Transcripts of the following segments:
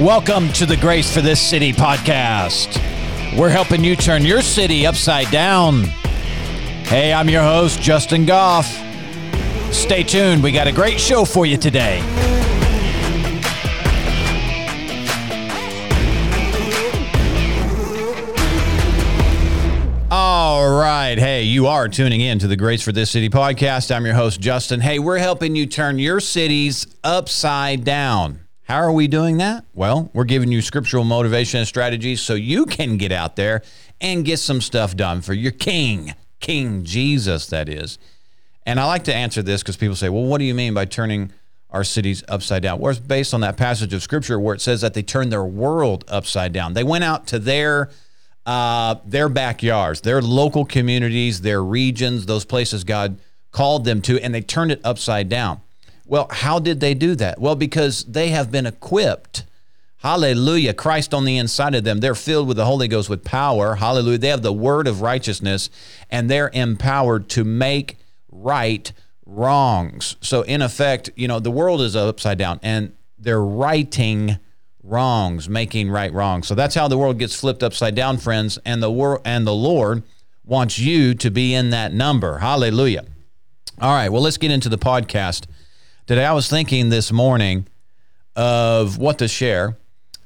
Welcome to the Grace for This City podcast. We're helping you turn your city upside down. Hey, I'm your host, Justin Goff. Stay tuned, we got a great show for you today. All right. Hey, you are tuning in to the Grace for This City podcast. I'm your host, Justin. Hey, we're helping you turn your cities upside down. How are we doing that? Well, we're giving you scriptural motivation and strategies so you can get out there and get some stuff done for your king, King Jesus, that is. And I like to answer this because people say, well, what do you mean by turning our cities upside down? Well, it's based on that passage of scripture where it says that they turned their world upside down. They went out to their uh, their backyards, their local communities, their regions, those places God called them to, and they turned it upside down. Well, how did they do that? Well, because they have been equipped. Hallelujah. Christ on the inside of them. They're filled with the Holy Ghost with power. Hallelujah. They have the word of righteousness and they're empowered to make right wrongs. So, in effect, you know, the world is upside down and they're righting wrongs, making right wrongs. So that's how the world gets flipped upside down, friends. And the world and the Lord wants you to be in that number. Hallelujah. All right, well, let's get into the podcast. Today, I was thinking this morning of what to share.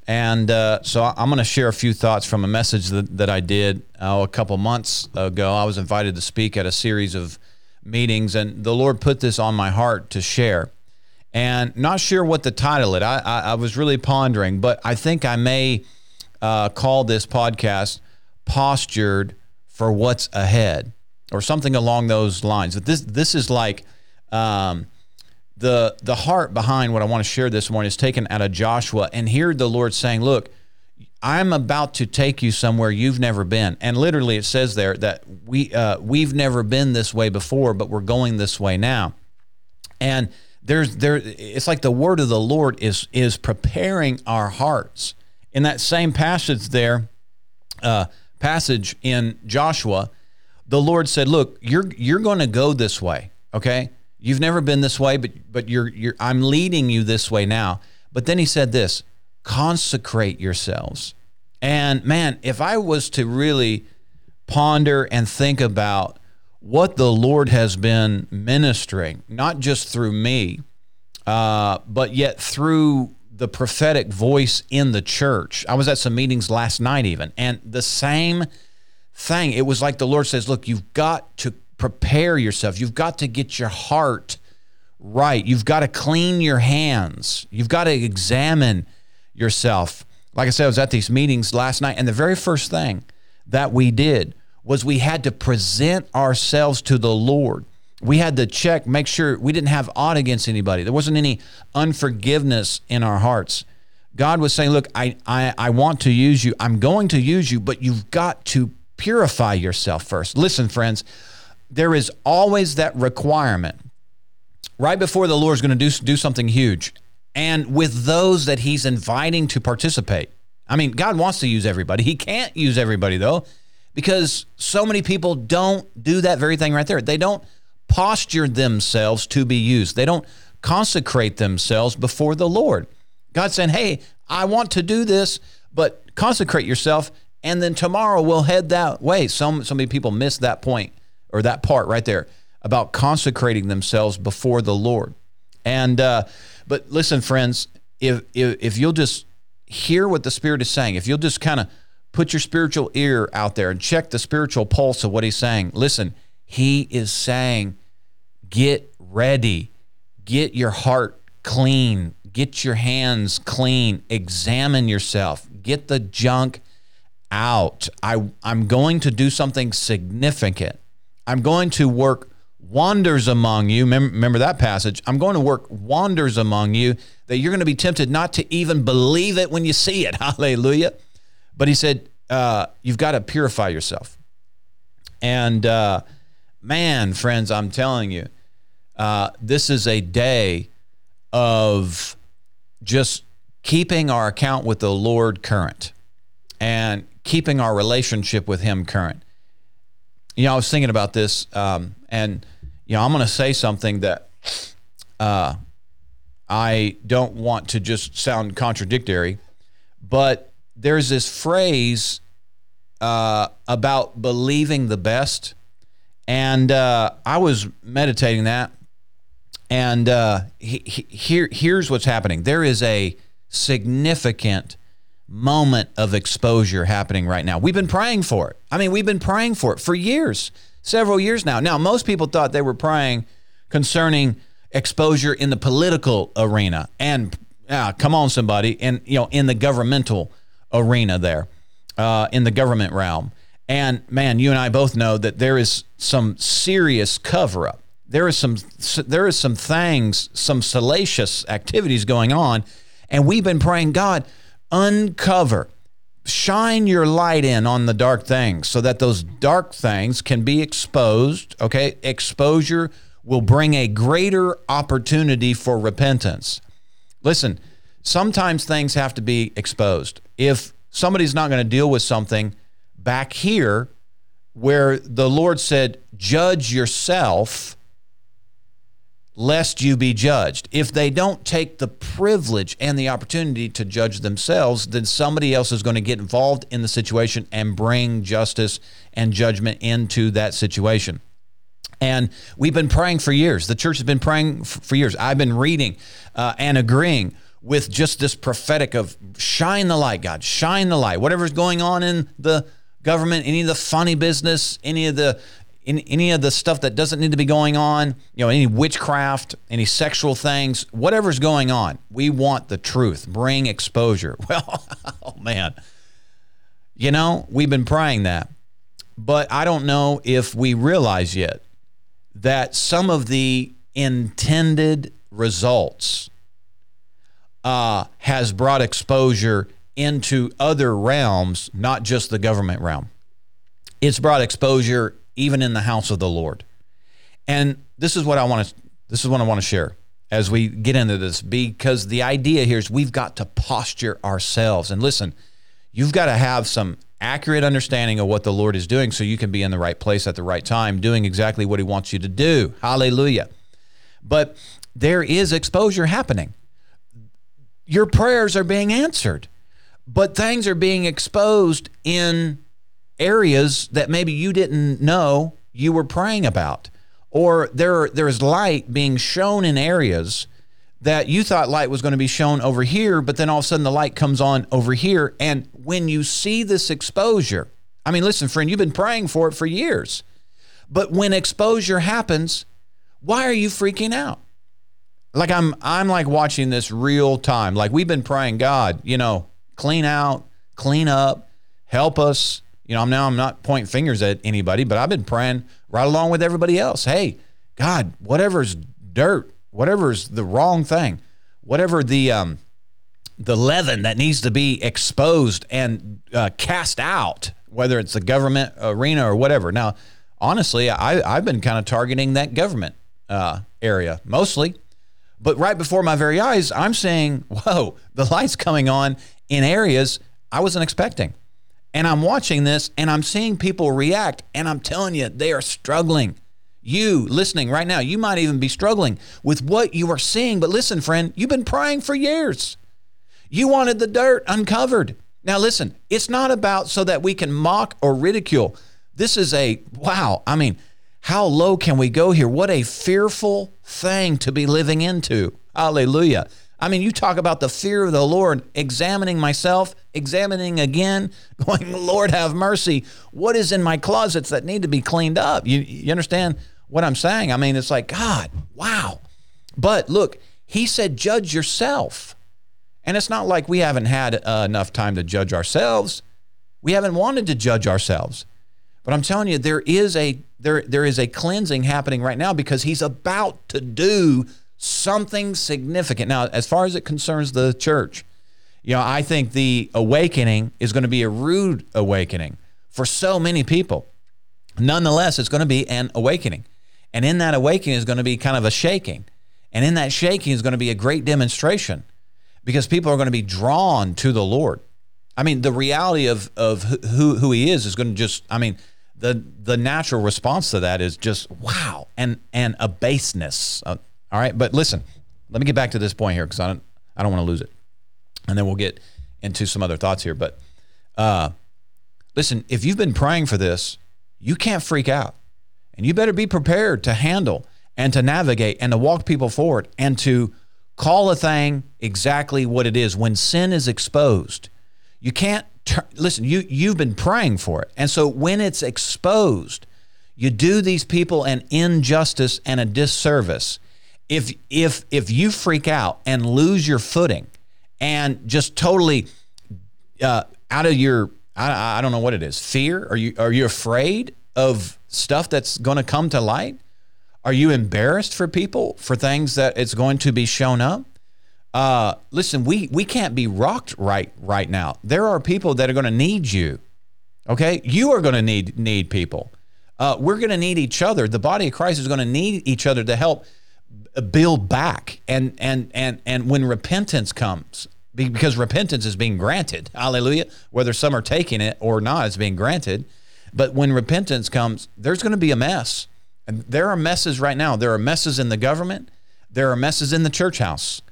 And uh, so I'm going to share a few thoughts from a message that, that I did uh, a couple months ago. I was invited to speak at a series of meetings, and the Lord put this on my heart to share. And not sure what the title it. I, I, I was really pondering, but I think I may uh, call this podcast "Postured for What's Ahead" or something along those lines. But this this is like um, the the heart behind what I want to share this morning is taken out of Joshua, and here the Lord saying, "Look, I'm about to take you somewhere you've never been." And literally, it says there that we uh, we've never been this way before, but we're going this way now. And there's there, it's like the word of the Lord is is preparing our hearts. In that same passage there, uh, passage in Joshua, the Lord said, "Look, you're you're going to go this way, okay." You've never been this way, but but you're you're I'm leading you this way now. But then he said this, consecrate yourselves. And man, if I was to really ponder and think about what the Lord has been ministering, not just through me, uh, but yet through the prophetic voice in the church. I was at some meetings last night, even, and the same thing. It was like the Lord says, Look, you've got to prepare yourself. You've got to get your heart right. You've got to clean your hands. You've got to examine yourself. Like I said, I was at these meetings last night, and the very first thing that we did was we had to present ourselves to the Lord. We had to check, make sure we didn't have aught against anybody. There wasn't any unforgiveness in our hearts. God was saying, Look, I, I, I want to use you. I'm going to use you, but you've got to purify yourself first. Listen, friends, there is always that requirement right before the Lord is going to do, do something huge. And with those that he's inviting to participate. I mean, God wants to use everybody. He can't use everybody, though, because so many people don't do that very thing right there. They don't posture themselves to be used, they don't consecrate themselves before the Lord. God's saying, hey, I want to do this, but consecrate yourself, and then tomorrow we'll head that way. Some, so many people miss that point or that part right there about consecrating themselves before the Lord. And uh, but listen, friends, if, if if you'll just hear what the Spirit is saying, if you'll just kind of put your spiritual ear out there and check the spiritual pulse of what He's saying, listen, He is saying, get ready, get your heart clean, get your hands clean, examine yourself, get the junk out. I I'm going to do something significant. I'm going to work wonders among you. Remember, that passage? I'm going to work wonders among you that you're going to be tempted not to even believe it when you see it. Hallelujah. But he said, uh, you've got to purify yourself. And uh, man, friends, I'm telling you, uh, this is a day of just keeping our account with the Lord current and keeping our relationship with Him current you know, I was thinking about this, um, and you know, I'm going to say something that uh, I don't want to just sound contradictory, but there's this phrase uh, about believing the best. And uh, I was meditating that. And uh, he, he, here, here's what's happening there is a significant moment of exposure happening right now. We've been praying for it. I mean, we've been praying for it for years, several years now. Now, most people thought they were praying concerning exposure in the political arena and uh, come on somebody and you know in the governmental arena there uh, in the government realm and man you and i both know that there is some serious cover up there is some there is some things some salacious activities going on and we've been praying god uncover. Shine your light in on the dark things so that those dark things can be exposed okay? Exposure will bring a greater opportunity for repentance. Listen sometimes things have to be exposed. If somebody's not going to deal with something back here where the lord said judge yourself lest you be judged. If they don't take the privilege and the opportunity to judge themselves, then somebody else is going to get involved in the situation and bring justice and judgment into that situation. And we've been praying for years. The church has been praying for years. I've been reading uh, and agreeing with just this prophetic of shine the light, God, shine the light. Whatever's going on in the government, any of the funny business, any of the any, any of the stuff that doesn't need to be going on, you know, any witchcraft, any sexual things, whatever's going on, we want the truth. Bring exposure. Well, oh man. You know, we've been praying that. But I don't know if we realize yet that some of the intended results uh, has brought exposure into other realms, not just the government realm. It's brought exposure even in the house of the Lord. And this is what I want to this is what I want to share as we get into this because the idea here is we've got to posture ourselves. And listen, you've got to have some accurate understanding of what the Lord is doing so you can be in the right place at the right time doing exactly what he wants you to do. Hallelujah. But there is exposure happening. Your prayers are being answered, but things are being exposed in areas that maybe you didn't know you were praying about. Or there, there's light being shown in areas that you thought light was going to be shown over here, but then all of a sudden the light comes on over here. And when you see this exposure, I mean, listen, friend, you've been praying for it for years. But when exposure happens, why are you freaking out? Like I'm I'm like watching this real time. Like we've been praying, God, you know, clean out, clean up, help us, you know, I'm now I'm not pointing fingers at anybody, but I've been praying right along with everybody else. Hey, God, whatever's dirt, whatever's the wrong thing, whatever the um, the leaven that needs to be exposed and uh, cast out, whether it's the government arena or whatever. Now, honestly, I, I've been kind of targeting that government uh, area mostly. But right before my very eyes, I'm saying, whoa, the light's coming on in areas I wasn't expecting. And I'm watching this and I'm seeing people react, and I'm telling you, they are struggling. You listening right now, you might even be struggling with what you are seeing. But listen, friend, you've been praying for years. You wanted the dirt uncovered. Now, listen, it's not about so that we can mock or ridicule. This is a wow. I mean, how low can we go here? What a fearful thing to be living into. Hallelujah. I mean, you talk about the fear of the Lord, examining myself, examining again, going, Lord, have mercy. What is in my closets that need to be cleaned up? You, you understand what I'm saying? I mean, it's like, God, wow. But look, he said, judge yourself. And it's not like we haven't had uh, enough time to judge ourselves. We haven't wanted to judge ourselves. But I'm telling you, there is a there there is a cleansing happening right now because he's about to do something significant. Now, as far as it concerns the church, you know, I think the awakening is going to be a rude awakening for so many people. Nonetheless, it's going to be an awakening. And in that awakening is going to be kind of a shaking. And in that shaking is going to be a great demonstration because people are going to be drawn to the Lord. I mean, the reality of, of who, who he is is going to just, I mean, the, the natural response to that is just wow and, and a baseness, uh, all right, but listen, let me get back to this point here because I don't I don't want to lose it, and then we'll get into some other thoughts here. But uh, listen, if you've been praying for this, you can't freak out. And you better be prepared to handle and to navigate and to walk people forward and to call a thing exactly what it is. When sin is exposed, you can't listen, you you've been praying for it. And so when it's exposed, you do these people an injustice and a disservice. If if if you freak out and lose your footing and just totally uh, out of your I, I don't know what it is fear are you are you afraid of stuff that's going to come to light? Are you embarrassed for people for things that it's going to be shown up? Uh, listen we we can't be rocked right right now. There are people that are going to need you okay? You are going to need need people. Uh, we're going to need each other. The body of christ is going to need each other to help build back and and and and when repentance comes because repentance is being granted. Hallelujah. Whether some are taking it or not, it's being granted. But when repentance comes, there's going to be a mess. And there are messes right now. There are messes in the government, there are messes in the church house.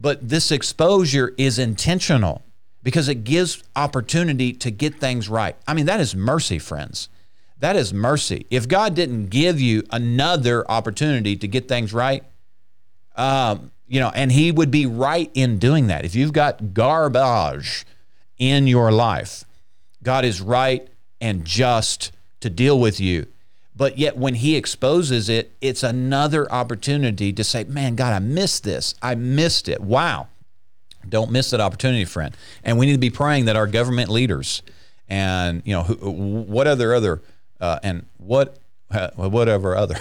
But this exposure is intentional because it gives opportunity to get things right. I mean, that is mercy, friends. That is mercy. If God didn't give you another opportunity to get things right, um, you know, and he would be right in doing that. If you've got garbage in your life, God is right and just to deal with you. But yet, when he exposes it, it's another opportunity to say, Man, God, I missed this. I missed it. Wow. Don't miss that opportunity, friend. And we need to be praying that our government leaders and, you know, what other, other, uh, and what, uh, whatever other,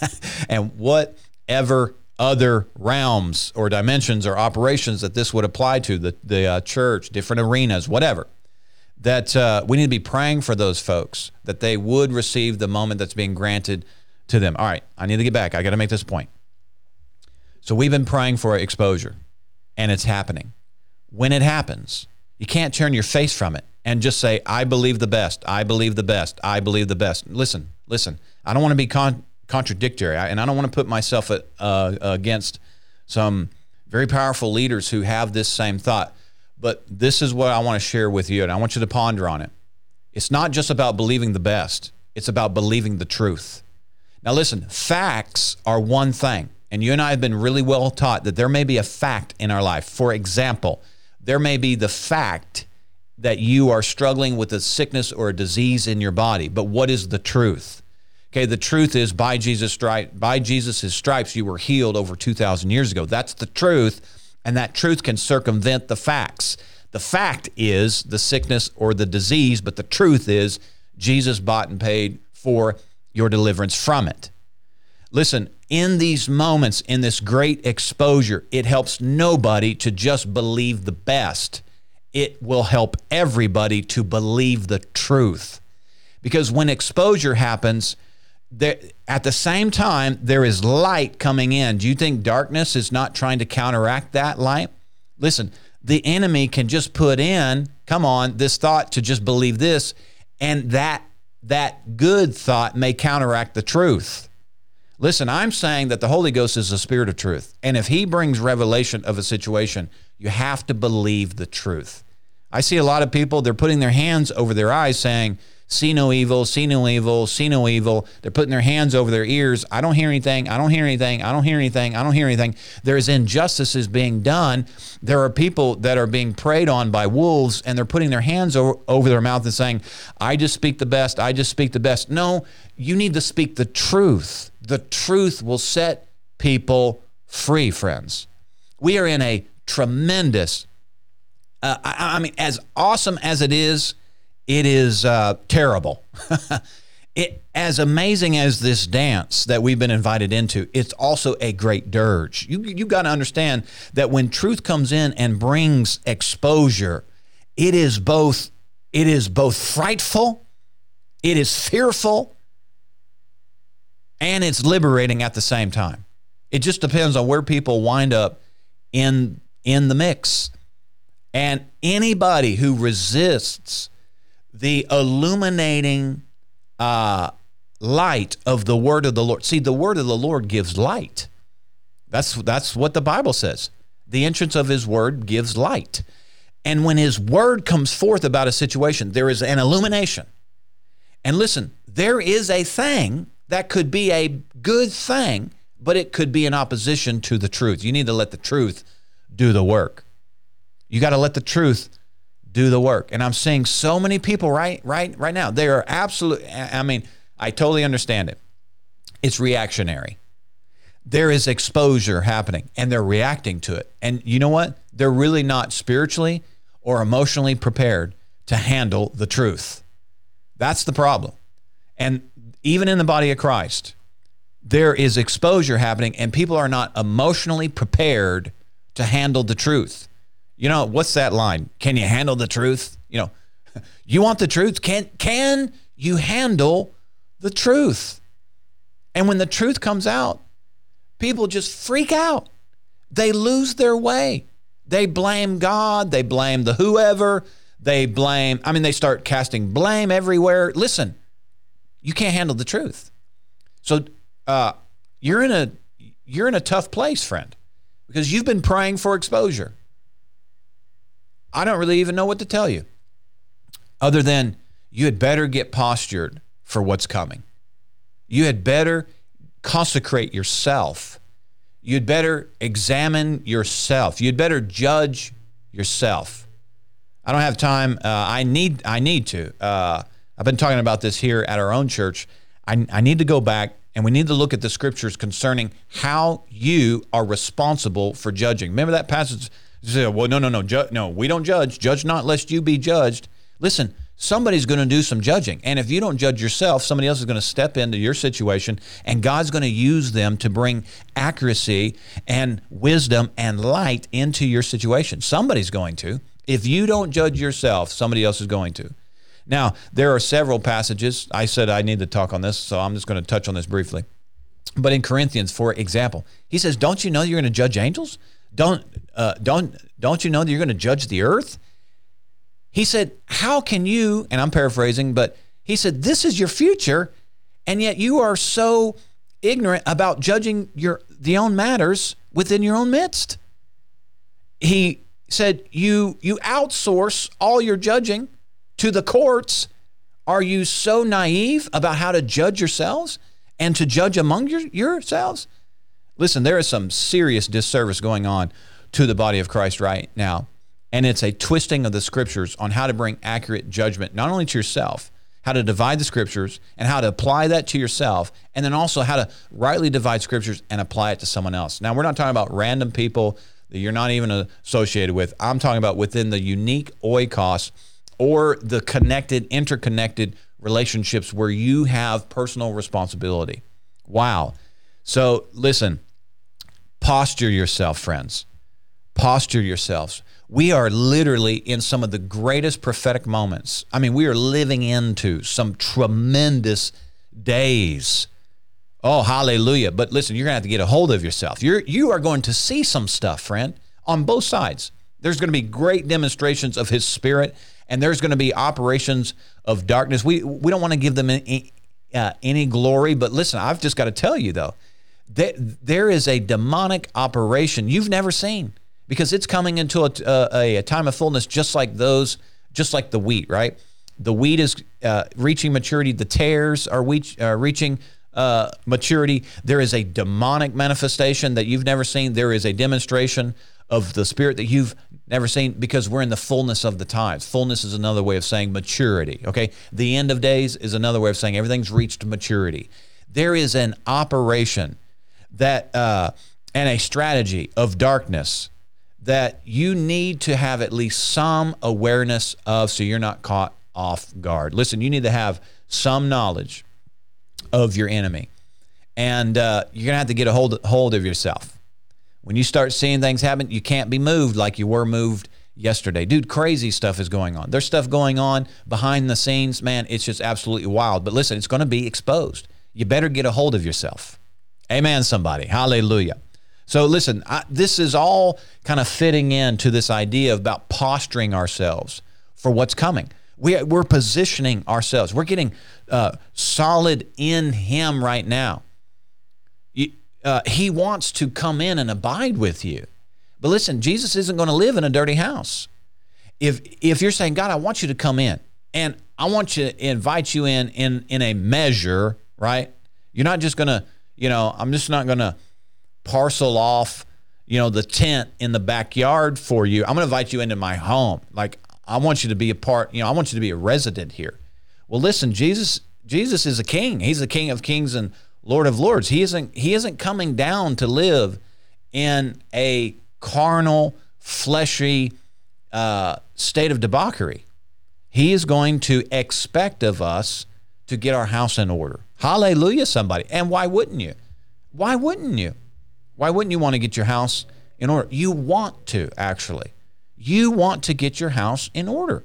and whatever other realms or dimensions or operations that this would apply to the, the uh, church, different arenas, whatever. That uh, we need to be praying for those folks that they would receive the moment that's being granted to them. All right, I need to get back. I got to make this point. So we've been praying for exposure, and it's happening. When it happens, you can't turn your face from it and just say, I believe the best. I believe the best. I believe the best. Listen, listen. I don't want to be con- contradictory. I, and I don't want to put myself uh, against some very powerful leaders who have this same thought. But this is what I want to share with you, and I want you to ponder on it. It's not just about believing the best, it's about believing the truth. Now, listen, facts are one thing, and you and I have been really well taught that there may be a fact in our life. For example, there may be the fact that you are struggling with a sickness or a disease in your body, but what is the truth? Okay, the truth is by Jesus stripe, by Jesus' stripes you were healed over 2000 years ago. That's the truth, and that truth can circumvent the facts. The fact is the sickness or the disease, but the truth is Jesus bought and paid for your deliverance from it. Listen, in these moments, in this great exposure, it helps nobody to just believe the best. It will help everybody to believe the truth. Because when exposure happens, there, at the same time, there is light coming in. Do you think darkness is not trying to counteract that light? Listen, the enemy can just put in, come on, this thought to just believe this, and that that good thought may counteract the truth. Listen, I'm saying that the Holy Ghost is the spirit of truth. And if he brings revelation of a situation, you have to believe the truth. I see a lot of people, they're putting their hands over their eyes saying, see no evil, see no evil, see no evil. They're putting their hands over their ears. I don't hear anything. I don't hear anything. I don't hear anything. I don't hear anything. There's injustices being done. There are people that are being preyed on by wolves and they're putting their hands over, over their mouth and saying, I just speak the best. I just speak the best. No, you need to speak the truth. The truth will set people free, friends. We are in a tremendous, uh, I, I mean, as awesome as it is, it is uh, terrible. it, as amazing as this dance that we've been invited into, it's also a great dirge. You you got to understand that when truth comes in and brings exposure, it is both it is both frightful, it is fearful, and it's liberating at the same time. It just depends on where people wind up in in the mix. And anybody who resists the illuminating uh, light of the word of the Lord. See, the word of the Lord gives light. That's that's what the Bible says. The entrance of His word gives light, And when his word comes forth about a situation, there is an illumination. And listen, there is a thing that could be a good thing, but it could be in opposition to the truth. You need to let the truth do the work. You got to let the truth do the work. And I'm seeing so many people right right right now. They are absolute I mean, I totally understand it. It's reactionary. There is exposure happening and they're reacting to it. And you know what? They're really not spiritually or emotionally prepared to handle the truth. That's the problem. And even in the body of Christ, there is exposure happening and people are not emotionally prepared to handle the truth. You know, what's that line? Can you handle the truth? You know, you want the truth? Can can you handle the truth? And when the truth comes out, people just freak out. They lose their way. They blame God, they blame the whoever, they blame, I mean, they start casting blame everywhere. Listen, you can't handle the truth. So uh, you're in a you're in a tough place, friend, because you've been praying for exposure. I don't really even know what to tell you, other than you had better get postured for what's coming. You had better consecrate yourself. You'd better examine yourself. You'd better judge yourself. I don't have time. Uh, I need. I need to. Uh, I've been talking about this here at our own church. I, I need to go back and we need to look at the scriptures concerning how you are responsible for judging. Remember that passage? Say, well, no, no, no, ju- no. We don't judge. Judge not, lest you be judged. Listen, somebody's going to do some judging, and if you don't judge yourself, somebody else is going to step into your situation, and God's going to use them to bring accuracy and wisdom and light into your situation. Somebody's going to. If you don't judge yourself, somebody else is going to. Now, there are several passages. I said I need to talk on this, so I'm just going to touch on this briefly. But in Corinthians, for example, he says, "Don't you know you're going to judge angels? Don't uh, don't don't you know that you're going to judge the earth?" He said, "How can you?" And I'm paraphrasing, but he said, "This is your future, and yet you are so ignorant about judging your the own matters within your own midst." He said, "You you outsource all your judging." To the courts. Are you so naive about how to judge yourselves and to judge among your, yourselves? Listen, there is some serious disservice going on to the body of Christ right now. And it's a twisting of the scriptures on how to bring accurate judgment, not only to yourself, how to divide the scriptures and how to apply that to yourself, and then also how to rightly divide scriptures and apply it to someone else. Now, we're not talking about random people that you're not even associated with. I'm talking about within the unique oikos or the connected, interconnected relationships where you have personal responsibility. Wow. So listen, posture yourself, friends. Posture yourselves. We are literally in some of the greatest prophetic moments. I mean, we are living into some tremendous days. Oh, hallelujah. But listen, you're going to have to get a hold of yourself. You're you are going to see some stuff, friend, on both sides. There's going to be great demonstrations of his spirit and there's going to be operations of darkness. We we don't want to give them any, uh, any glory, but listen, I've just got to tell you though, that there is a demonic operation you've never seen because it's coming into a, a, a time of fullness, just like those, just like the wheat, right? The wheat is uh, reaching maturity. The tares are uh, reaching uh, maturity. There is a demonic manifestation that you've never seen. There is a demonstration of the spirit that you've never seen because we're in the fullness of the times. Fullness is another way of saying maturity. Okay. The end of days is another way of saying everything's reached maturity. There is an operation that, uh, and a strategy of darkness that you need to have at least some awareness of so you're not caught off guard. Listen, you need to have some knowledge of your enemy. And uh, you're to have to get a hold, hold of yourself. When you start seeing things happen, you can't be moved like you were moved yesterday. Dude, crazy stuff is going on. There's stuff going on behind the scenes. Man, it's just absolutely wild. But listen, it's going to be exposed. You better get a hold of yourself. Amen, somebody. Hallelujah. So listen, I, this is all kind of fitting into this idea about posturing ourselves for what's coming. We, we're positioning ourselves. We're getting uh, solid in Him right now uh, he wants to come in and abide with you. But listen, Jesus isn't going to live in a dirty house. if if you're saying, God, I want you to come in and I want you to invite you in in in a measure, right? You're not just gonna, you know, I'm just not gonna parcel off, you know, the tent in the backyard for you. I'm gonna invite you into my home. Like I want you to be a part, you know, I want you to be a resident here. Well, listen, Jesus Jesus is a king. He's the king of kings and Lord of lords. He isn't he isn't coming down to live in a carnal, fleshy uh, state of debauchery. He is going to expect of us to get our house in order. Hallelujah, somebody. And why wouldn't you? Why wouldn't you? Why wouldn't you want to get your house in order? You want to, actually. You want to get your house in order.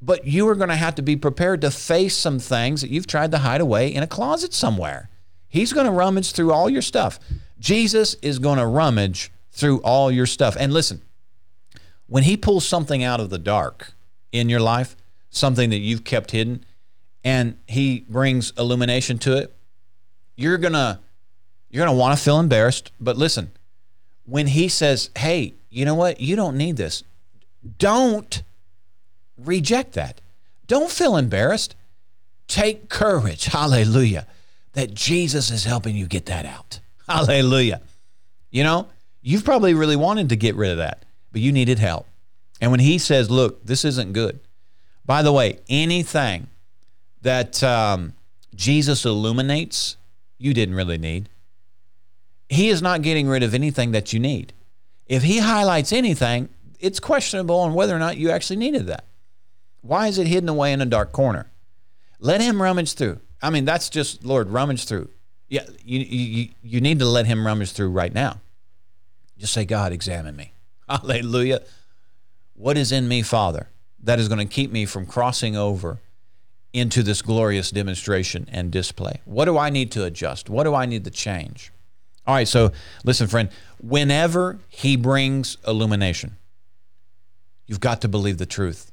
But you are going to have to be prepared to face some things that you've tried to hide away in a closet somewhere. He's going to rummage through all your stuff. Jesus is going to rummage through all your stuff. And listen, when he pulls something out of the dark in your life, something that you've kept hidden, and he brings illumination to it, you're going to you're going to want to feel embarrassed, but listen, when he says, "Hey, you know what? You don't need this." Don't reject that. Don't feel embarrassed. Take courage. Hallelujah. That Jesus is helping you get that out. Hallelujah. You know, you've probably really wanted to get rid of that, but you needed help. And when he says, look, this isn't good. By the way, anything that um, Jesus illuminates, you didn't really need. He is not getting rid of anything that you need. If he highlights anything, it's questionable on whether or not you actually needed that. Why is it hidden away in a dark corner? Let him rummage through. I mean, that's just, Lord, rummage through. Yeah, you, you, you need to let him rummage through right now. Just say, God, examine me. Hallelujah. What is in me, Father, that is going to keep me from crossing over into this glorious demonstration and display? What do I need to adjust? What do I need to change? All right, so listen, friend, whenever he brings illumination, you've got to believe the truth.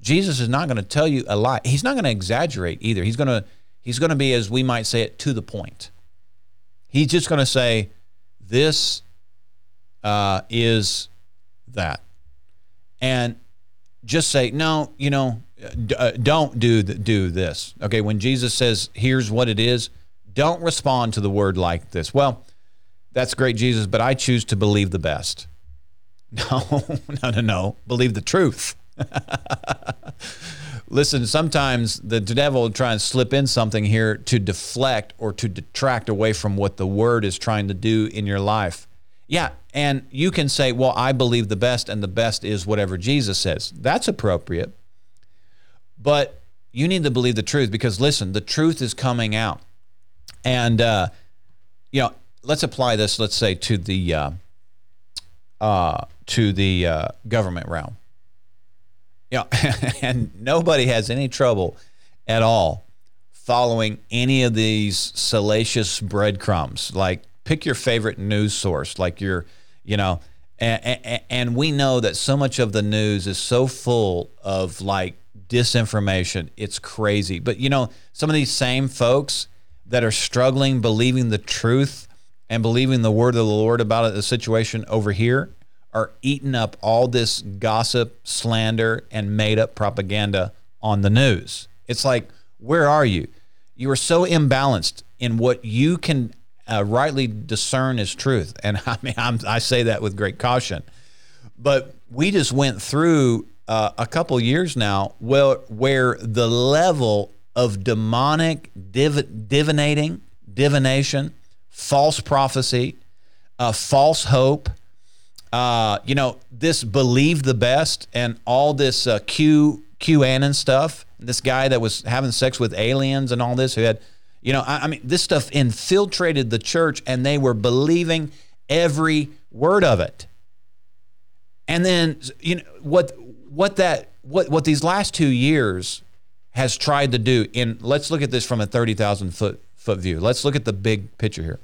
Jesus is not going to tell you a lie. He's not going to exaggerate either. He's going to he's going to be as we might say it to the point. He's just going to say this uh, is that. And just say, no, you know, uh, don't do the, do this. Okay, when Jesus says, "Here's what it is," don't respond to the word like this. Well, that's great, Jesus, but I choose to believe the best. No, no, no, no. Believe the truth. Listen, sometimes the devil will try and slip in something here to deflect or to detract away from what the word is trying to do in your life. Yeah, and you can say, well, I believe the best, and the best is whatever Jesus says. That's appropriate. But you need to believe the truth because, listen, the truth is coming out. And, uh, you know, let's apply this, let's say, to the, uh, uh, to the uh, government realm. You know, and nobody has any trouble at all following any of these salacious breadcrumbs. Like, pick your favorite news source, like your, you know, and, and, we know that so much of the news is so full of like disinformation. It's crazy. But you know, some of these same folks that are struggling believing the truth and believing the word of the Lord about the situation over here are eating up all this gossip, slander, and made up propaganda on the news. It's like, where are you? You are so imbalanced in what you can uh, rightly discern as truth. And I mean, I'm, i say that with great caution. But we just went through uh, a couple years now where, where the level of demonic div- divinating, divination, false prophecy, uh, false hope, uh, you know, this believe the best and all this uh, Q QAnon stuff. This guy that was having sex with aliens and all this, who had you know, I, I mean, this stuff infiltrated the church and they were believing every word of it. And then, you know, what what that what what these last two years has tried to do in let's look at this from a 30,000 foot foot view. Let's look at the big picture here.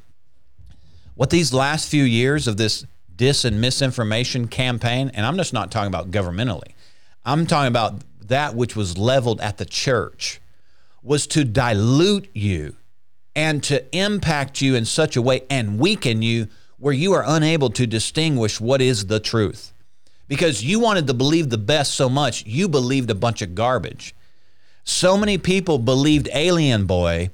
What these last few years of this dis and misinformation campaign, and I'm just not talking about governmentally. I'm talking about that which was leveled at the church was to dilute you and to impact you in such a way and weaken you where you are unable to distinguish what is the truth. because you wanted to believe the best so much, you believed a bunch of garbage. So many people believed Alien Boy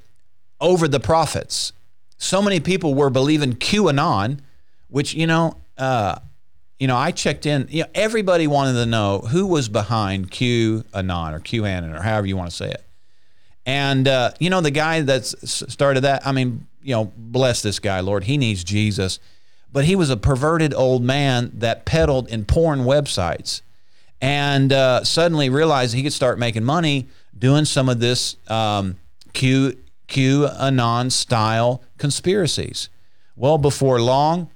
over the prophets. So many people were believing QAnon, which, you know, uh, you know, I checked in. You know, everybody wanted to know who was behind QAnon or QAnon or however you want to say it. And uh, you know, the guy that started that. I mean, you know, bless this guy, Lord. He needs Jesus, but he was a perverted old man that peddled in porn websites, and uh, suddenly realized he could start making money doing some of this um, Q QAnon style conspiracies. Well, before long,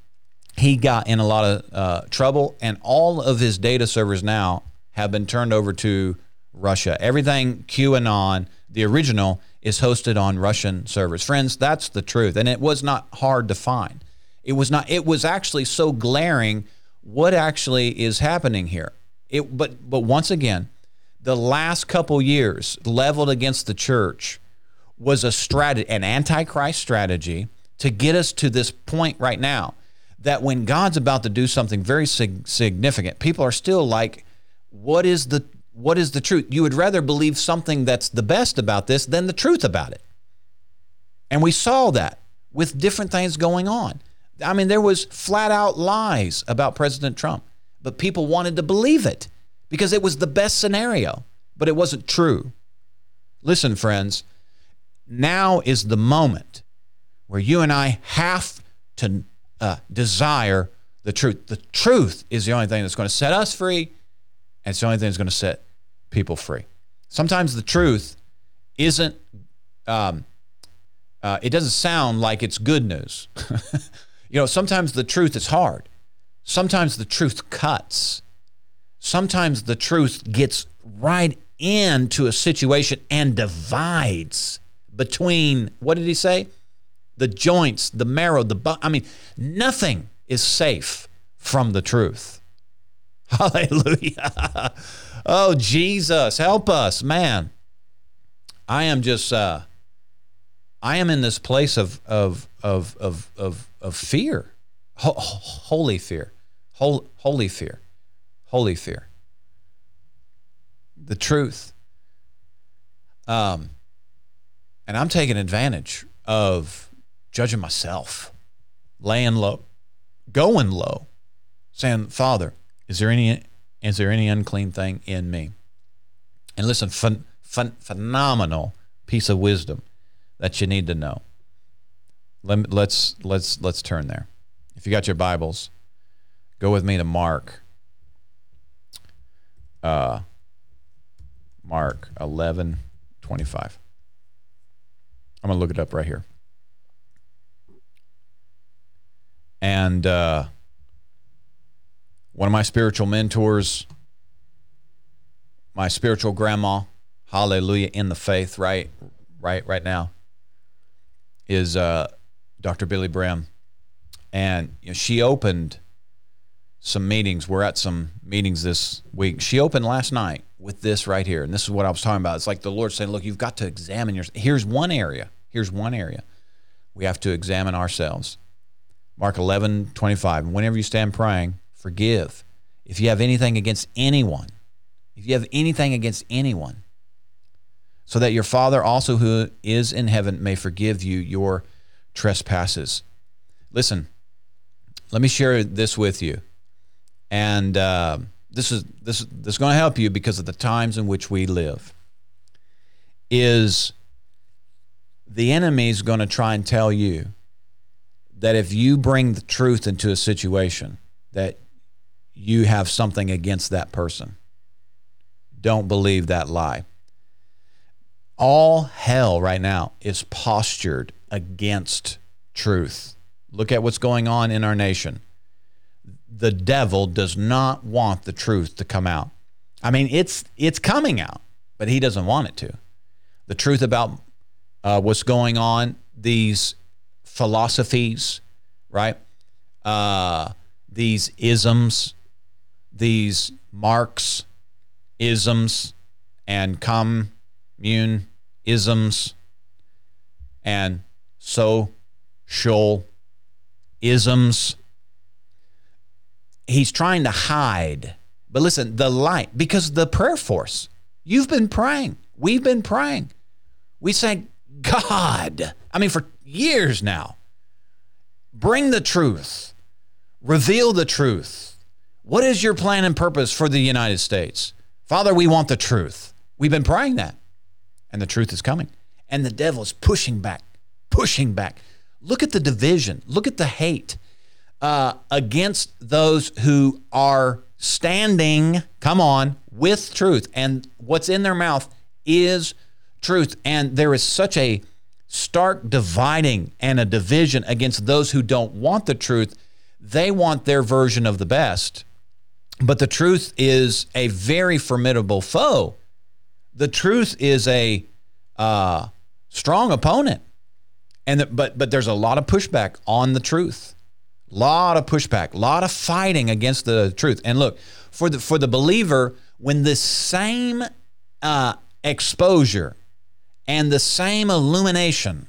he got in a lot of uh, trouble, and all of his data servers now have been turned over to Russia. Everything QAnon, the original, is hosted on Russian servers. Friends, that's the truth, and it was not hard to find. It was not. It was actually so glaring. What actually is happening here? It, but but once again, the last couple years leveled against the church was a strategy, an antichrist strategy to get us to this point right now that when God's about to do something very sig- significant, people are still like, what is the what is the truth? You would rather believe something that's the best about this than the truth about it. And we saw that with different things going on. I mean, there was flat out lies about President Trump, but people wanted to believe it because it was the best scenario, but it wasn't true. Listen, friends, now is the moment where you and I have to uh, desire the truth. The truth is the only thing that's going to set us free, and it's the only thing that's going to set people free. Sometimes the truth isn't, um, uh, it doesn't sound like it's good news. you know, sometimes the truth is hard. Sometimes the truth cuts. Sometimes the truth gets right into a situation and divides between, what did he say? The joints, the marrow, the bu- I mean, nothing is safe from the truth. Hallelujah. oh, Jesus, help us, man. I am just uh I am in this place of of of of of, of fear. Ho- holy fear. Holy, holy fear. Holy fear. The truth. Um and I'm taking advantage of judging myself, laying low, going low, saying, Father, is there any is there any unclean thing in me? And listen, ph- ph- phenomenal piece of wisdom that you need to know. Let let's let's let's turn there. If you got your Bibles, go with me to Mark. Uh, Mark eleven twenty five. I'm gonna look it up right here. And uh, one of my spiritual mentors, my spiritual grandma, hallelujah, in the faith, right, right, right now, is uh, Dr. Billye Brim. And you know, she opened some meetings. We're at some meetings this week. She opened last night with this right here. And this is what I was talking about. It's like the Lord saying, look, you've got to examine your. Here's one area. Here's one area. We have to examine ourselves. Mark 11, 25. Whenever you stand praying, forgive. If you have anything against anyone, if you have anything against anyone, so that your Father also who is in heaven may forgive you your trespasses. Listen, let me share this with you. And uh, this is this, this is going to help you because of the times in which we live. Is the enemy is going to try and tell you that if you bring the truth into a situation, that you have something against that person. Don't believe that lie. All hell right now is postured against truth. Look at what's going on in our nation. The devil does not want the truth to come out. I mean, it's it's coming out, but he doesn't want it to. The truth about uh, what's going on, these philosophies, right? Uh, these isms, these Marx, isms, and commune isms, and social isms. He's trying to hide But listen, the light, because the prayer force, you've been praying. We've been praying. We say, God, I mean, for years now, bring the truth, reveal the truth. What is your plan and purpose for the United States? Father, we want the truth. We've been praying that, and the truth is coming. And the devil is pushing back, pushing back. Look at the division, look at the hate uh, against those who are standing, come on, with truth. And what's in their mouth is truth. And there is such a stark dividing and a division against those who don't want the truth. They want their version of the best. But the truth is a very formidable foe. The truth is a uh, strong opponent. And the, but but there's a lot of pushback on the truth A lot of pushback, a lot of fighting against the truth. And look, for the for the believer, when the same uh, exposure and the same illumination,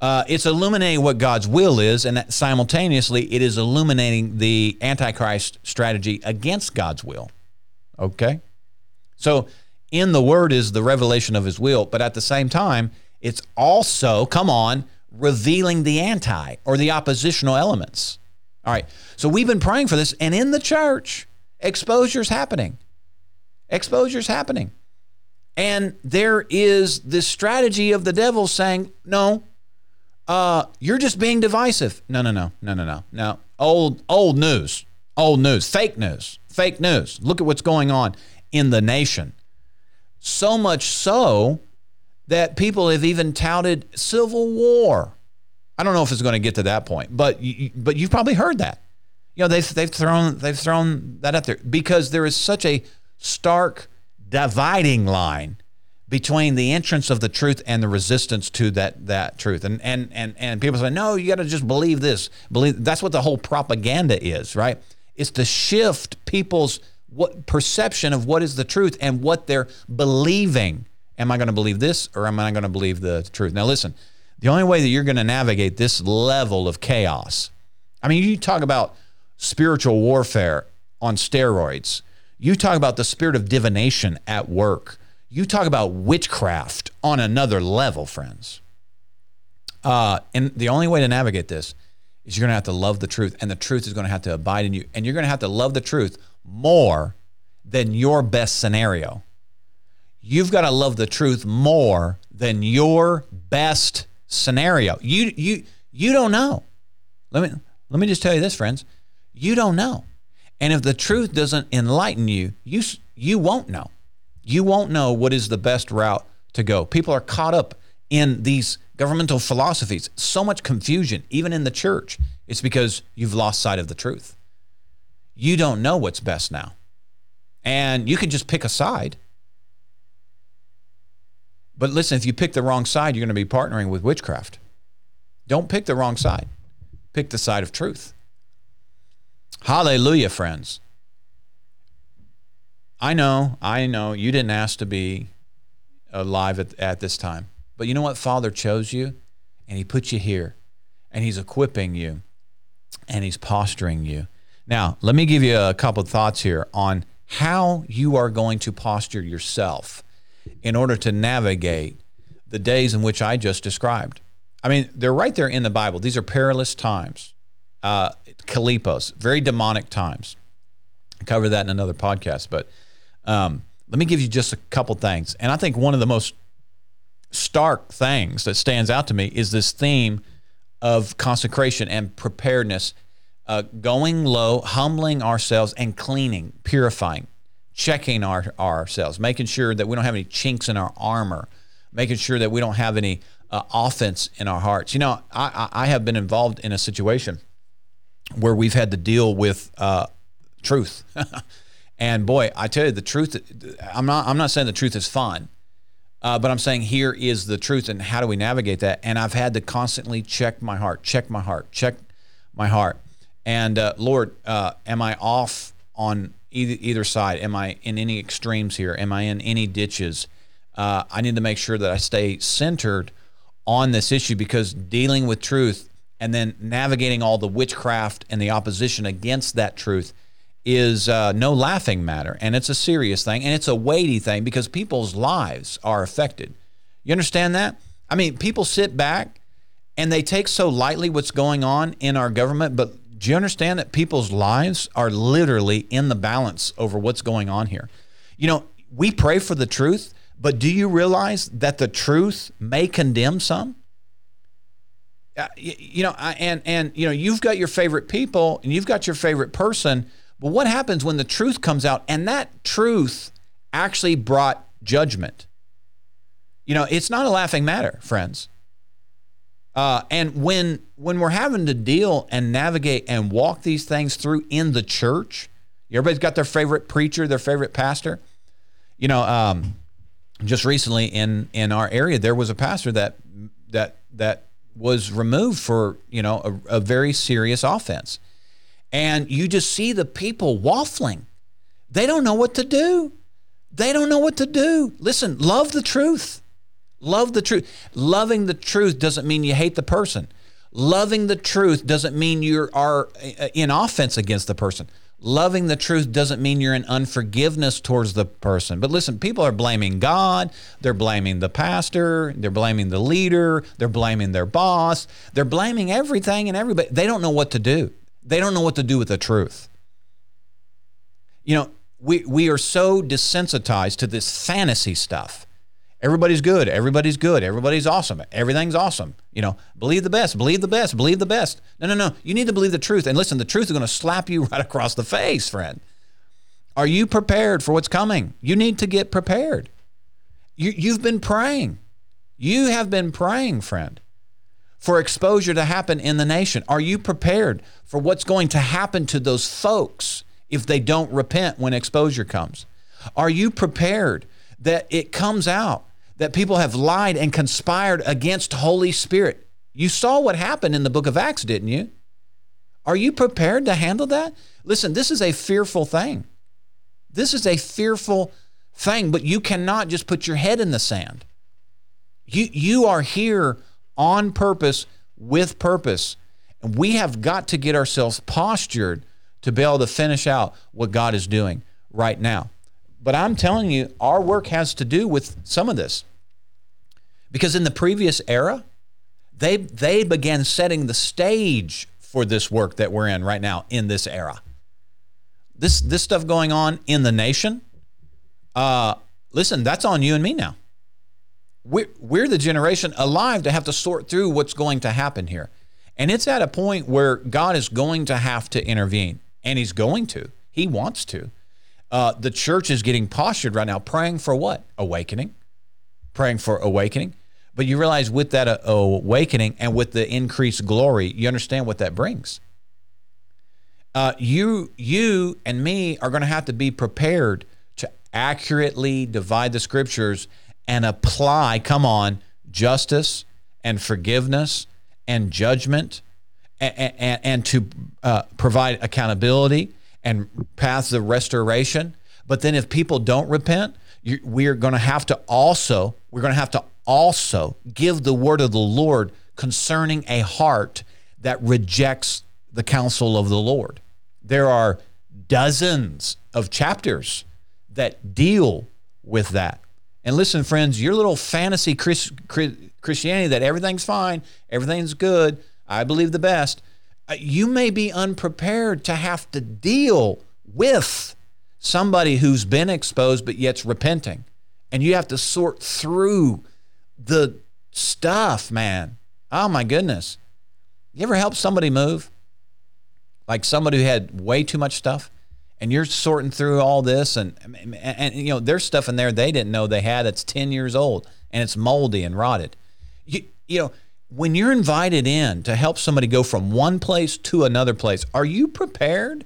uh, it's illuminating what God's will is, and simultaneously it is illuminating the Antichrist strategy against God's will. Okay, so in the Word is the revelation of His will, but at the same time, it's also come on revealing the anti or the oppositional elements. All right. So we've been praying for this, and in the church, exposure's happening. Exposure's happening. And there is this strategy of the devil saying, no, uh, you're just being divisive. No, no, no, no, no, no, no. Old, old news, old news, fake news, fake news. Look at what's going on in the nation. So much so that people have even touted civil war. I don't know if it's going to get to that point, but you, but you've probably heard that. You know, they've they've thrown they've thrown that out there because there is such a stark dividing line between the entrance of the truth and the resistance to that that truth. And and and and people say, no, you got to just believe this. Believe that's what the whole propaganda is, right? It's to shift people's what perception of what is the truth and what they're believing Am I going to believe this or am I going to believe the truth? Now, listen, the only way that you're going to navigate this level of chaos, I mean, you talk about spiritual warfare on steroids, you talk about the spirit of divination at work, you talk about witchcraft on another level, friends. Uh, and the only way to navigate this is you're going to have to love the truth, and the truth is going to have to abide in you. And you're going to have to love the truth more than your best scenario you've got to love the truth more than your best scenario. You you you don't know. Let me let me just tell you this, friends. You don't know. And if the truth doesn't enlighten you, you you won't know. You won't know what is the best route to go. People are caught up in these governmental philosophies. So much confusion even in the church. It's because you've lost sight of the truth. You don't know what's best now. And you can just pick a side but listen, if you pick the wrong side, you're going to be partnering with witchcraft. Don't pick the wrong side. Pick the side of truth. Hallelujah, friends. I know, I know you didn't ask to be alive at, at this time. But you know what? Father chose you and he put you here and he's equipping you and he's posturing you. Now, let me give you a couple of thoughts here on how you are going to posture yourself in order to navigate the days in which I just described. I mean, they're right there in the Bible. These are perilous times, uh, chalepos, very demonic times. I cover that in another podcast, but um, let me give you just a couple things. And I think one of the most stark things that stands out to me is this theme of consecration and preparedness, uh, going low, humbling ourselves, and cleaning, purifying checking our, ourselves, making sure that we don't have any chinks in our armor, making sure that we don't have any uh, offense in our hearts. You know, I, I have been involved in a situation where we've had to deal with uh, truth. and boy, I tell you the truth. I'm not. I'm not saying the truth is fun, uh, but I'm saying here is the truth, and how do we navigate that? And I've had to constantly check my heart, check my heart, check my heart. And uh, Lord, uh, am I off on either, either side. Am I in any extremes here? Am I in any ditches? Uh, I need to make sure that I stay centered on this issue because dealing with truth and then navigating all the witchcraft and the opposition against that truth is uh, no laughing matter, and it's a serious thing, and it's a weighty thing because people's lives are affected. You understand that? I mean, people sit back and they take so lightly what's going on in our government, but do you understand that people's lives are literally in the balance over what's going on here? You know, we pray for the truth, but do you realize that the truth may condemn some? Uh, you, you know, I, and and you know, you've got your favorite people and you've got your favorite person, but what happens when the truth comes out and that truth actually brought judgment? You know, it's not a laughing matter, friends. Uh, and when when we're having to deal and navigate and walk these things through in the church, everybody's got their favorite preacher, their favorite pastor. You know, um, just recently in in our area, there was a pastor that that that was removed for you know a, a very serious offense, and you just see the people waffling. They don't know what to do. They don't know what to do. Listen, love the truth. Love the truth. Loving the truth doesn't mean you hate the person. Loving the truth doesn't mean you are uh, in offense against the person. Loving the truth doesn't mean you're in unforgiveness towards the person. But listen, people are blaming God, they're blaming the pastor, they're blaming the leader, they're blaming their boss, they're blaming everything and everybody. They don't know what to do. They don't know what to do with the truth. You know, we, we are so desensitized to this fantasy stuff everybody's good, everybody's good, everybody's awesome, everything's awesome. You know, believe the best, believe the best, believe the best. No, no, no. You need to believe the truth. And listen, the truth is going to slap you right across the face, friend. Are you prepared for what's coming? You need to get prepared. You, you've been praying. You have been praying, friend, for exposure to happen in the nation. Are you prepared for what's going to happen to those folks if they don't repent when exposure comes? Are you prepared that it comes out that people have lied and conspired against Holy Spirit. You saw what happened in the book of Acts, didn't you? Are you prepared to handle that? Listen, this is a fearful thing. This is a fearful thing, but you cannot just put your head in the sand. You, you are here on purpose with purpose. And we have got to get ourselves postured to be able to finish out what God is doing right now. But I'm telling you, our work has to do with some of this. Because in the previous era, they, they began setting the stage for this work that we're in right now in this era. This, this stuff going on in the nation, uh, listen, that's on you and me now. We're, we're the generation alive to have to sort through what's going to happen here. And it's at a point where God is going to have to intervene, and He's going to. He wants to. Uh, the church is getting postured right now, praying for what? Awakening. Praying for awakening. But you realize with that uh, awakening and with the increased glory, you understand what that brings. Uh, you, you and me are going to have to be prepared to accurately divide the scriptures and apply, come on, justice and forgiveness and judgment and, and, and to uh, provide accountability and paths of restoration. But then if people don't repent, you, we're going to have to also we're going to have to also give the word of the Lord concerning a heart that rejects the counsel of the Lord. There are dozens of chapters that deal with that. And listen, friends, your little fantasy Christianity that everything's fine, everything's good, I believe the best Uh, you may be unprepared to have to deal with somebody who's been exposed but yet's repenting. And you have to sort through the stuff, man. Oh my goodness. You ever help somebody move? Like somebody who had way too much stuff? and you're sorting through all this and, and, and you know there's stuff in there they didn't know they had that's 10 years old and it's moldy and rotted you, you know when you're invited in to help somebody go from one place to another place, are you prepared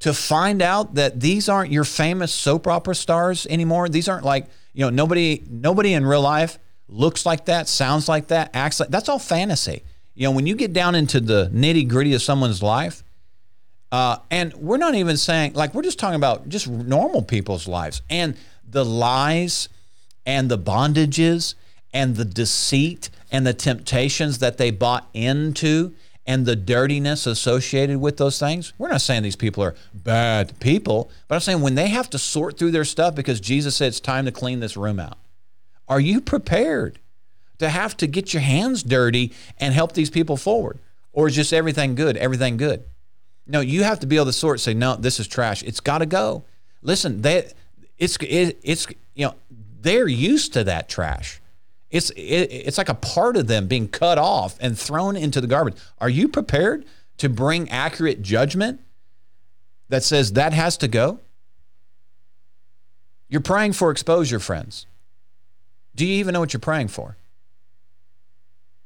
to find out that these aren't your famous soap opera stars anymore? These aren't like, you know, nobody nobody in real life looks like that, sounds like that, acts like that's all fantasy. You know, when you get down into the nitty gritty of someone's life, uh, and we're not even saying like we're just talking about just normal people's lives and the lies and the bondages and the deceit and the temptations that they bought into and the dirtiness associated with those things. We're not saying these people are bad people, but I'm saying when they have to sort through their stuff because Jesus said it's time to clean this room out. Are you prepared to have to get your hands dirty and help these people forward? Or is just everything good? Everything good? No, you have to be able to sort. Say, no, this is trash. It's got to go. Listen, they, it's it, it's you know they're used to that trash. It's it, it's like a part of them being cut off and thrown into the garbage. Are you prepared to bring accurate judgment that says that has to go? You're praying for exposure, friends. Do you even know what you're praying for?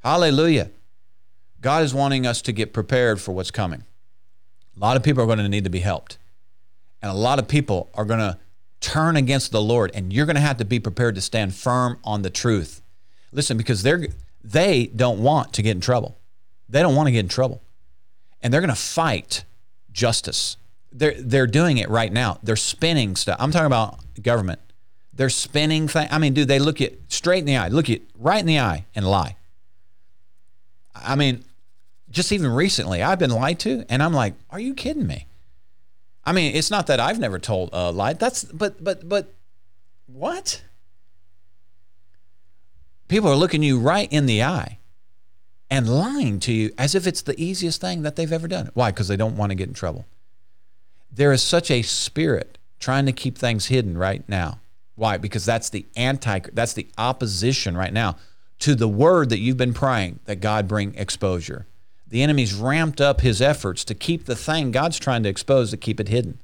Hallelujah. God is wanting us to get prepared for what's coming. A lot of people are going to need to be helped. And a lot of people are going to turn against the Lord, and you're going to have to be prepared to stand firm on the truth. Listen, because they're they don't want to get in trouble. They don't want to get in trouble. And they're going to fight justice. They're they're doing it right now. They're spinning stuff. I'm talking about government. They're spinning things. I mean, dude, they look you straight in the eye, look you right in the eye and lie. I mean, just even recently, I've been lied to, and I'm like, are you kidding me? I mean, it's not that I've never told a lie. That's but but but what? People are looking you right in the eye and lying to you as if it's the easiest thing that they've ever done. Why? Because they don't want to get in trouble. There is such a spirit trying to keep things hidden right now. Why? Because that's the anti that's the opposition right now to the word that you've been praying that God bring exposure. The enemy's ramped up his efforts to keep the thing God's trying to expose to keep it hidden.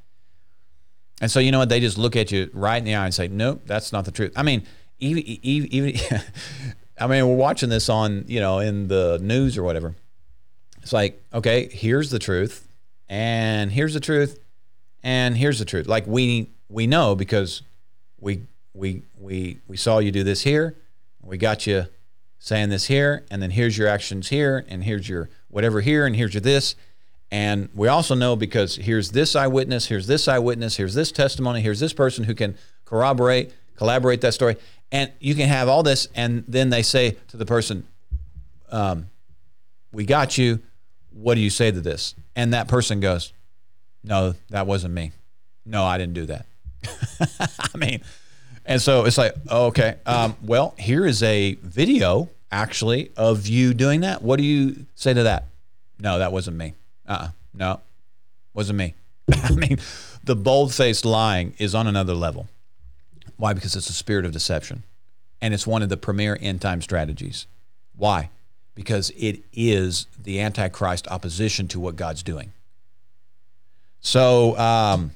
And so you know what? They just look at you right in the eye and say, "Nope, that's not the truth." I mean, even, even I mean, we're watching this on, you know, in the news or whatever. It's like, okay, here's the truth, and here's the truth, and here's the truth. Like we we know because we we we we saw you do this here, we got you saying this here, and then here's your actions here, and here's your whatever here, and here's your this. And we also know because here's this eyewitness, here's this eyewitness, here's this testimony, here's this person who can corroborate, collaborate that story. And you can have all this, and then they say to the person, um, "We got you. What do you say to this?" And that person goes, "No, that wasn't me. No, I didn't do that." I mean, and so it's like, okay, um, well, here is a video actually of you doing that. What do you say to that? No, that wasn't me. Uh, uh no, wasn't me. I mean, the bold faced lying is on another level. Why? Because it's a spirit of deception. And it's one of the premier end time strategies. Why? Because it is the Antichrist opposition to what God's doing. So, um,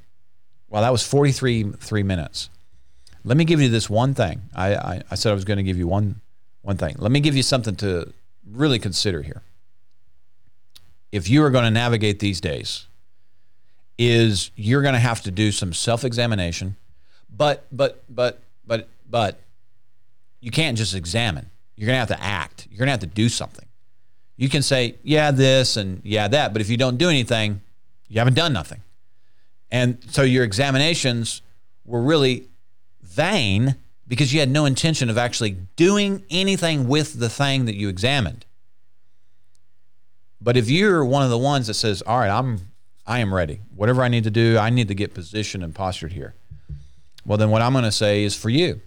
well, that was 43 three minutes. Let me give you this one thing. I, I, I said I was going to give you one, one thing. Let me give you something to really consider here. If you are going to navigate these days, is you're going to have to do some self-examination but but but but but you can't just examine. You're going to have to act. You're going to have to do something. You can say, yeah, this and yeah, that, but if you don't do anything, you haven't done nothing. And so your examinations were really vain because you had no intention of actually doing anything with the thing that you examined. But if you're one of the ones that says, "All right, I'm I am ready. Whatever I need to do, I need to get positioned and postured here." Well, then what I'm going to say is for you.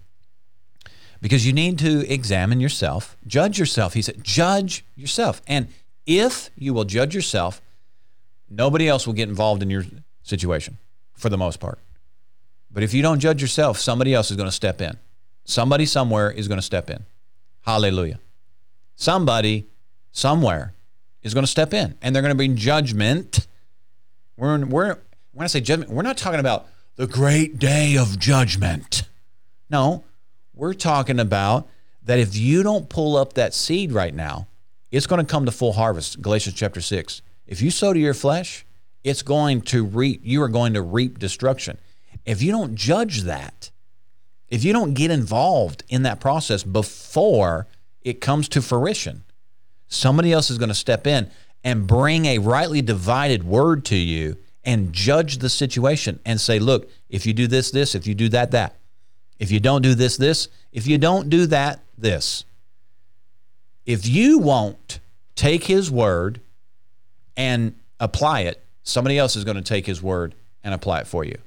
Because you need to examine yourself, judge yourself. He said, judge yourself. And if you will judge yourself, nobody else will get involved in your situation for the most part. But if you don't judge yourself, somebody else is going to step in. Somebody somewhere is going to step in. Hallelujah. Somebody somewhere is going to step in and they're going to bring judgment. We're, we're, when I say judgment, we're not talking about the great day of judgment. No, we're talking about that if you don't pull up that seed right now, it's going to come to full harvest. Galatians chapter 6. If you sow to your flesh, it's going to reap, you are going to reap destruction. If you don't judge that, if you don't get involved in that process before it comes to fruition, somebody else is going to step in and bring a rightly divided word to you and judge the situation and say, look, if you do this, this, if you do that, that. If you don't do this, this. If you don't do that, this. If you won't take his word and apply it, somebody else is going to take his word and apply it for you.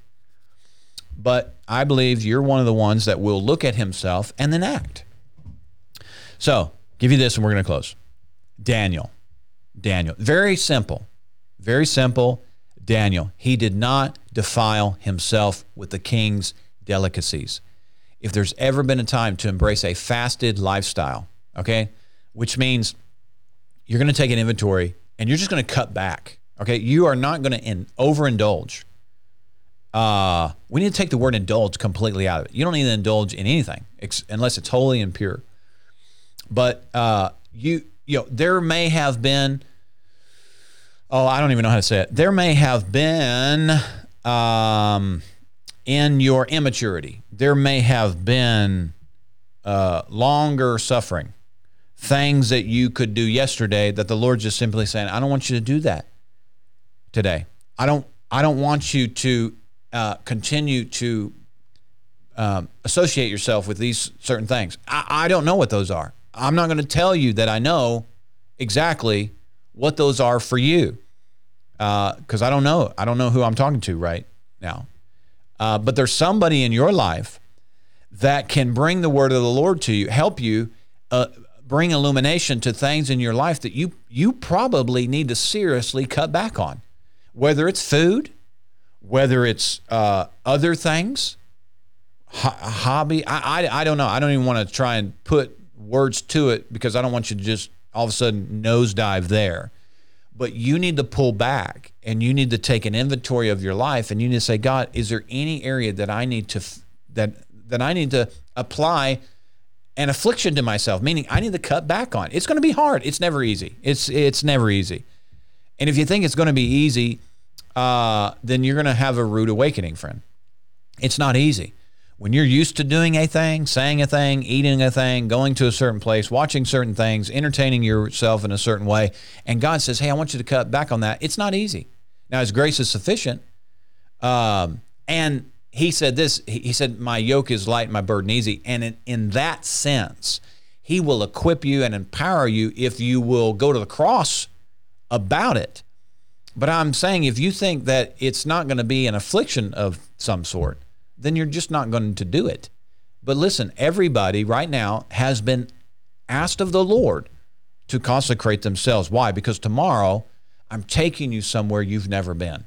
But I believe you're one of the ones that will look at himself and then act. So, give you this and we're going to close. Daniel. Daniel. Very simple. Very simple. Daniel. He did not defile himself with the king's delicacies. If there's ever been a time to embrace a fasted lifestyle, okay, which means you're going to take an inventory and you're just going to cut back. Okay, you are not going to in, overindulge. Uh, we need to take the word indulge completely out of it. You don't need to indulge in anything ex- unless it's holy and pure. But uh, you, you know, there may have been. Oh, I don't even know how to say it. There may have been um, in your immaturity. There may have been uh, longer suffering things that you could do yesterday that the Lord just simply saying, I don't want you to do that today. I don't I don't want you to uh, continue to um, associate yourself with these certain things. I, I don't know what those are. I'm not going to tell you that I know exactly what those are for you because uh, I don't know. I don't know who I'm talking to right now. Uh, but there's somebody in your life that can bring the word of the Lord to you, help you uh, bring illumination to things in your life that you you probably need to seriously cut back on, whether it's food, whether it's uh, other things, ho- hobby. I, I I don't know. I don't even want to try and put words to it because I don't want you to just all of a sudden nosedive there. But you need to pull back and you need to take an inventory of your life and you need to say, God, is there any area that I need to that that I need to apply? an affliction to myself, meaning I need to cut back on. It's going to be hard. It's never easy. It's it's never easy. And if you think it's going to be easy, uh, then you're going to have a rude awakening, friend. It's not easy. When you're used to doing a thing, saying a thing, eating a thing, going to a certain place, watching certain things, entertaining yourself in a certain way, and God says, "Hey, I want you to cut back on that." It's not easy. Now, His grace is sufficient, um, and he said this he said my yoke is light my burden easy and in, in that sense he will equip you and empower you if you will go to the cross about it but i'm saying if you think that it's not going to be an affliction of some sort then you're just not going to do it but listen everybody right now has been asked of the lord to consecrate themselves why because tomorrow i'm taking you somewhere you've never been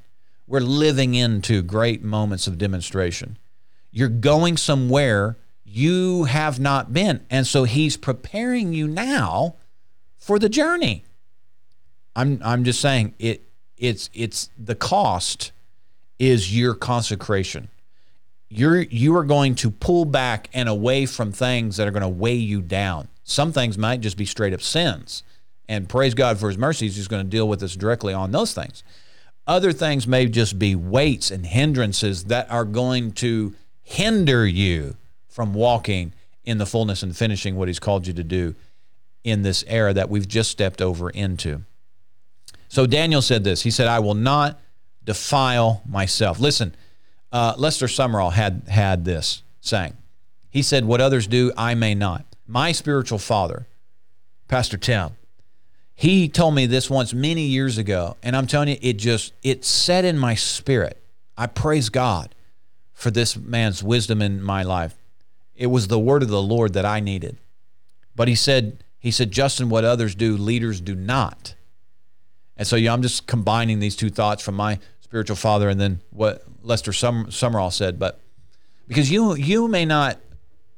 we're living into great moments of demonstration. You're going somewhere you have not been. And so he's preparing you now for the journey. I'm I'm just saying it it's it's the cost is your consecration. You're you are going to pull back and away from things that are going to weigh you down. Some things might just be straight up sins. And praise God for his mercies, he's going to deal with us directly on those things. Other things may just be weights and hindrances that are going to hinder you from walking in the fullness and finishing what He's called you to do in this era that we've just stepped over into. So Daniel said this He said, I will not defile myself. Listen, uh, Lester Sumrall had, had this saying. He said, What others do, I may not. My spiritual father, Pastor Tim, he told me this once many years ago, and I'm telling you, it just it set in my spirit. I praise God for this man's wisdom in my life. It was the word of the Lord that I needed. But he said, he said, Justin, what others do, leaders do not. And so, yeah, I'm just combining these two thoughts from my spiritual father and then what Lester Sum- Sumrall said. But because you you may not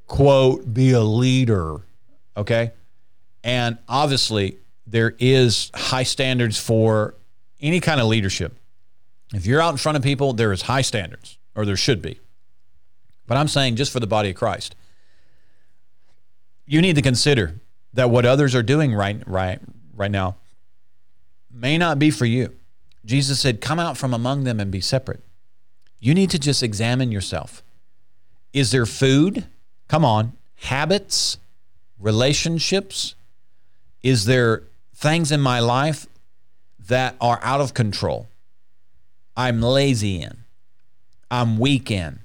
quote be a leader, okay, and obviously there is high standards for any kind of leadership. If you're out in front of people, there is high standards, or there should be. But I'm saying just for the body of Christ, you need to consider that what others are doing right, right, right now may not be for you. Jesus said, Come out from among them and be separate. You need to just examine yourself. Is there food? Come on. Habits? Relationships? Is there things in my life that are out of control. I'm lazy in, I'm weak in,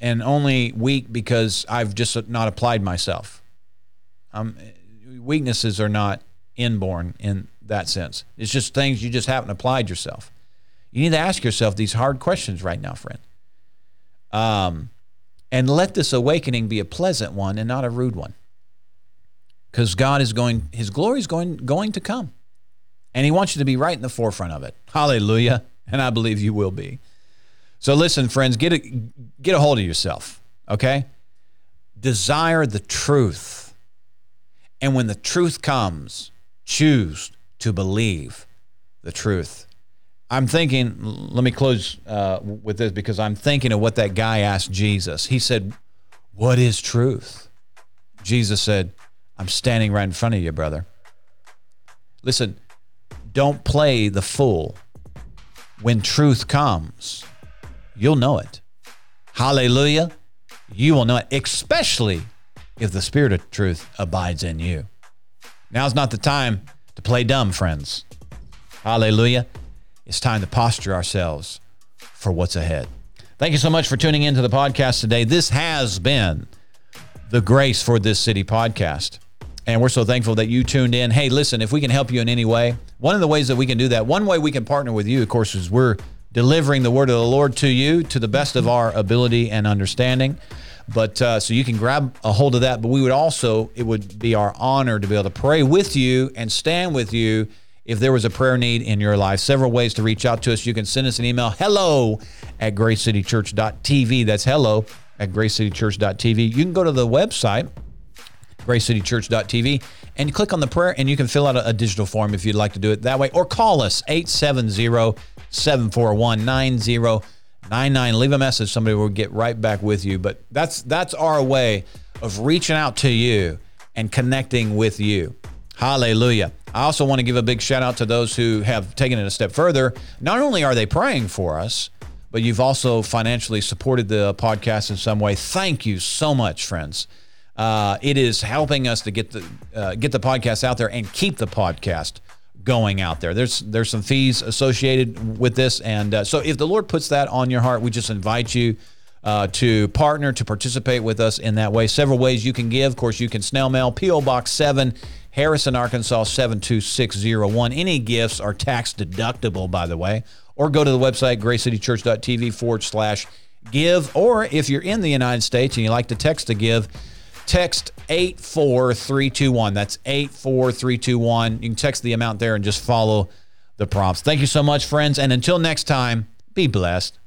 and only weak because I've just not applied myself. Um, weaknesses are not inborn in that sense. It's just things you just haven't applied yourself. You need to ask yourself these hard questions right now, friend. Um, and let this awakening be a pleasant one and not a rude one. Because God is going, His glory is going, going to come. And He wants you to be right in the forefront of it. Hallelujah. And I believe you will be. So listen, friends, get a, get a hold of yourself, okay? Desire the truth. And when the truth comes, choose to believe the truth. I'm thinking, let me close uh, with this because I'm thinking of what that guy asked Jesus. He said, What is truth? Jesus said, I'm standing right in front of you, brother. Listen, don't play the fool. When truth comes, you'll know it. Hallelujah. You will know it, especially if the spirit of truth abides in you. Now's not the time to play dumb, friends. Hallelujah. It's time to posture ourselves for what's ahead. Thank you so much for tuning into the podcast today. This has been the Grace for This City podcast. And we're so thankful that you tuned in. Hey, listen, if we can help you in any way, one of the ways that we can do that, one way we can partner with you, of course, is we're delivering the word of the Lord to you to the best of our ability and understanding. But uh, so you can grab a hold of that. But we would also, it would be our honor to be able to pray with you and stand with you if there was a prayer need in your life. Several ways to reach out to us. You can send us an email hello at gracecitychurch.tv. That's hello at gracecitychurch.tv. You can go to the website, gracecitychurch.tv, and click on the prayer, and you can fill out a, a digital form if you'd like to do it that way, or call us 870 741 9099. Leave a message, somebody will get right back with you. But that's that's our way of reaching out to you and connecting with you. Hallelujah. I also want to give a big shout out to those who have taken it a step further. Not only are they praying for us, but you've also financially supported the podcast in some way. Thank you so much, friends. Uh, it is helping us to get the uh, get the podcast out there and keep the podcast going out there. There's there's some fees associated with this, and uh, so if the Lord puts that on your heart, we just invite you uh, to partner to participate with us in that way. Several ways you can give. Of course, you can snail mail PO Box Seven, Harrison, Arkansas seven two six zero one. Any gifts are tax deductible, by the way. Or go to the website gracecitychurch.tv forward slash give. Or if you're in the United States and you like to text to give text 84321. That's 84321. You can text the amount there and just follow the prompts. Thank you so much, friends. And until next time, be blessed.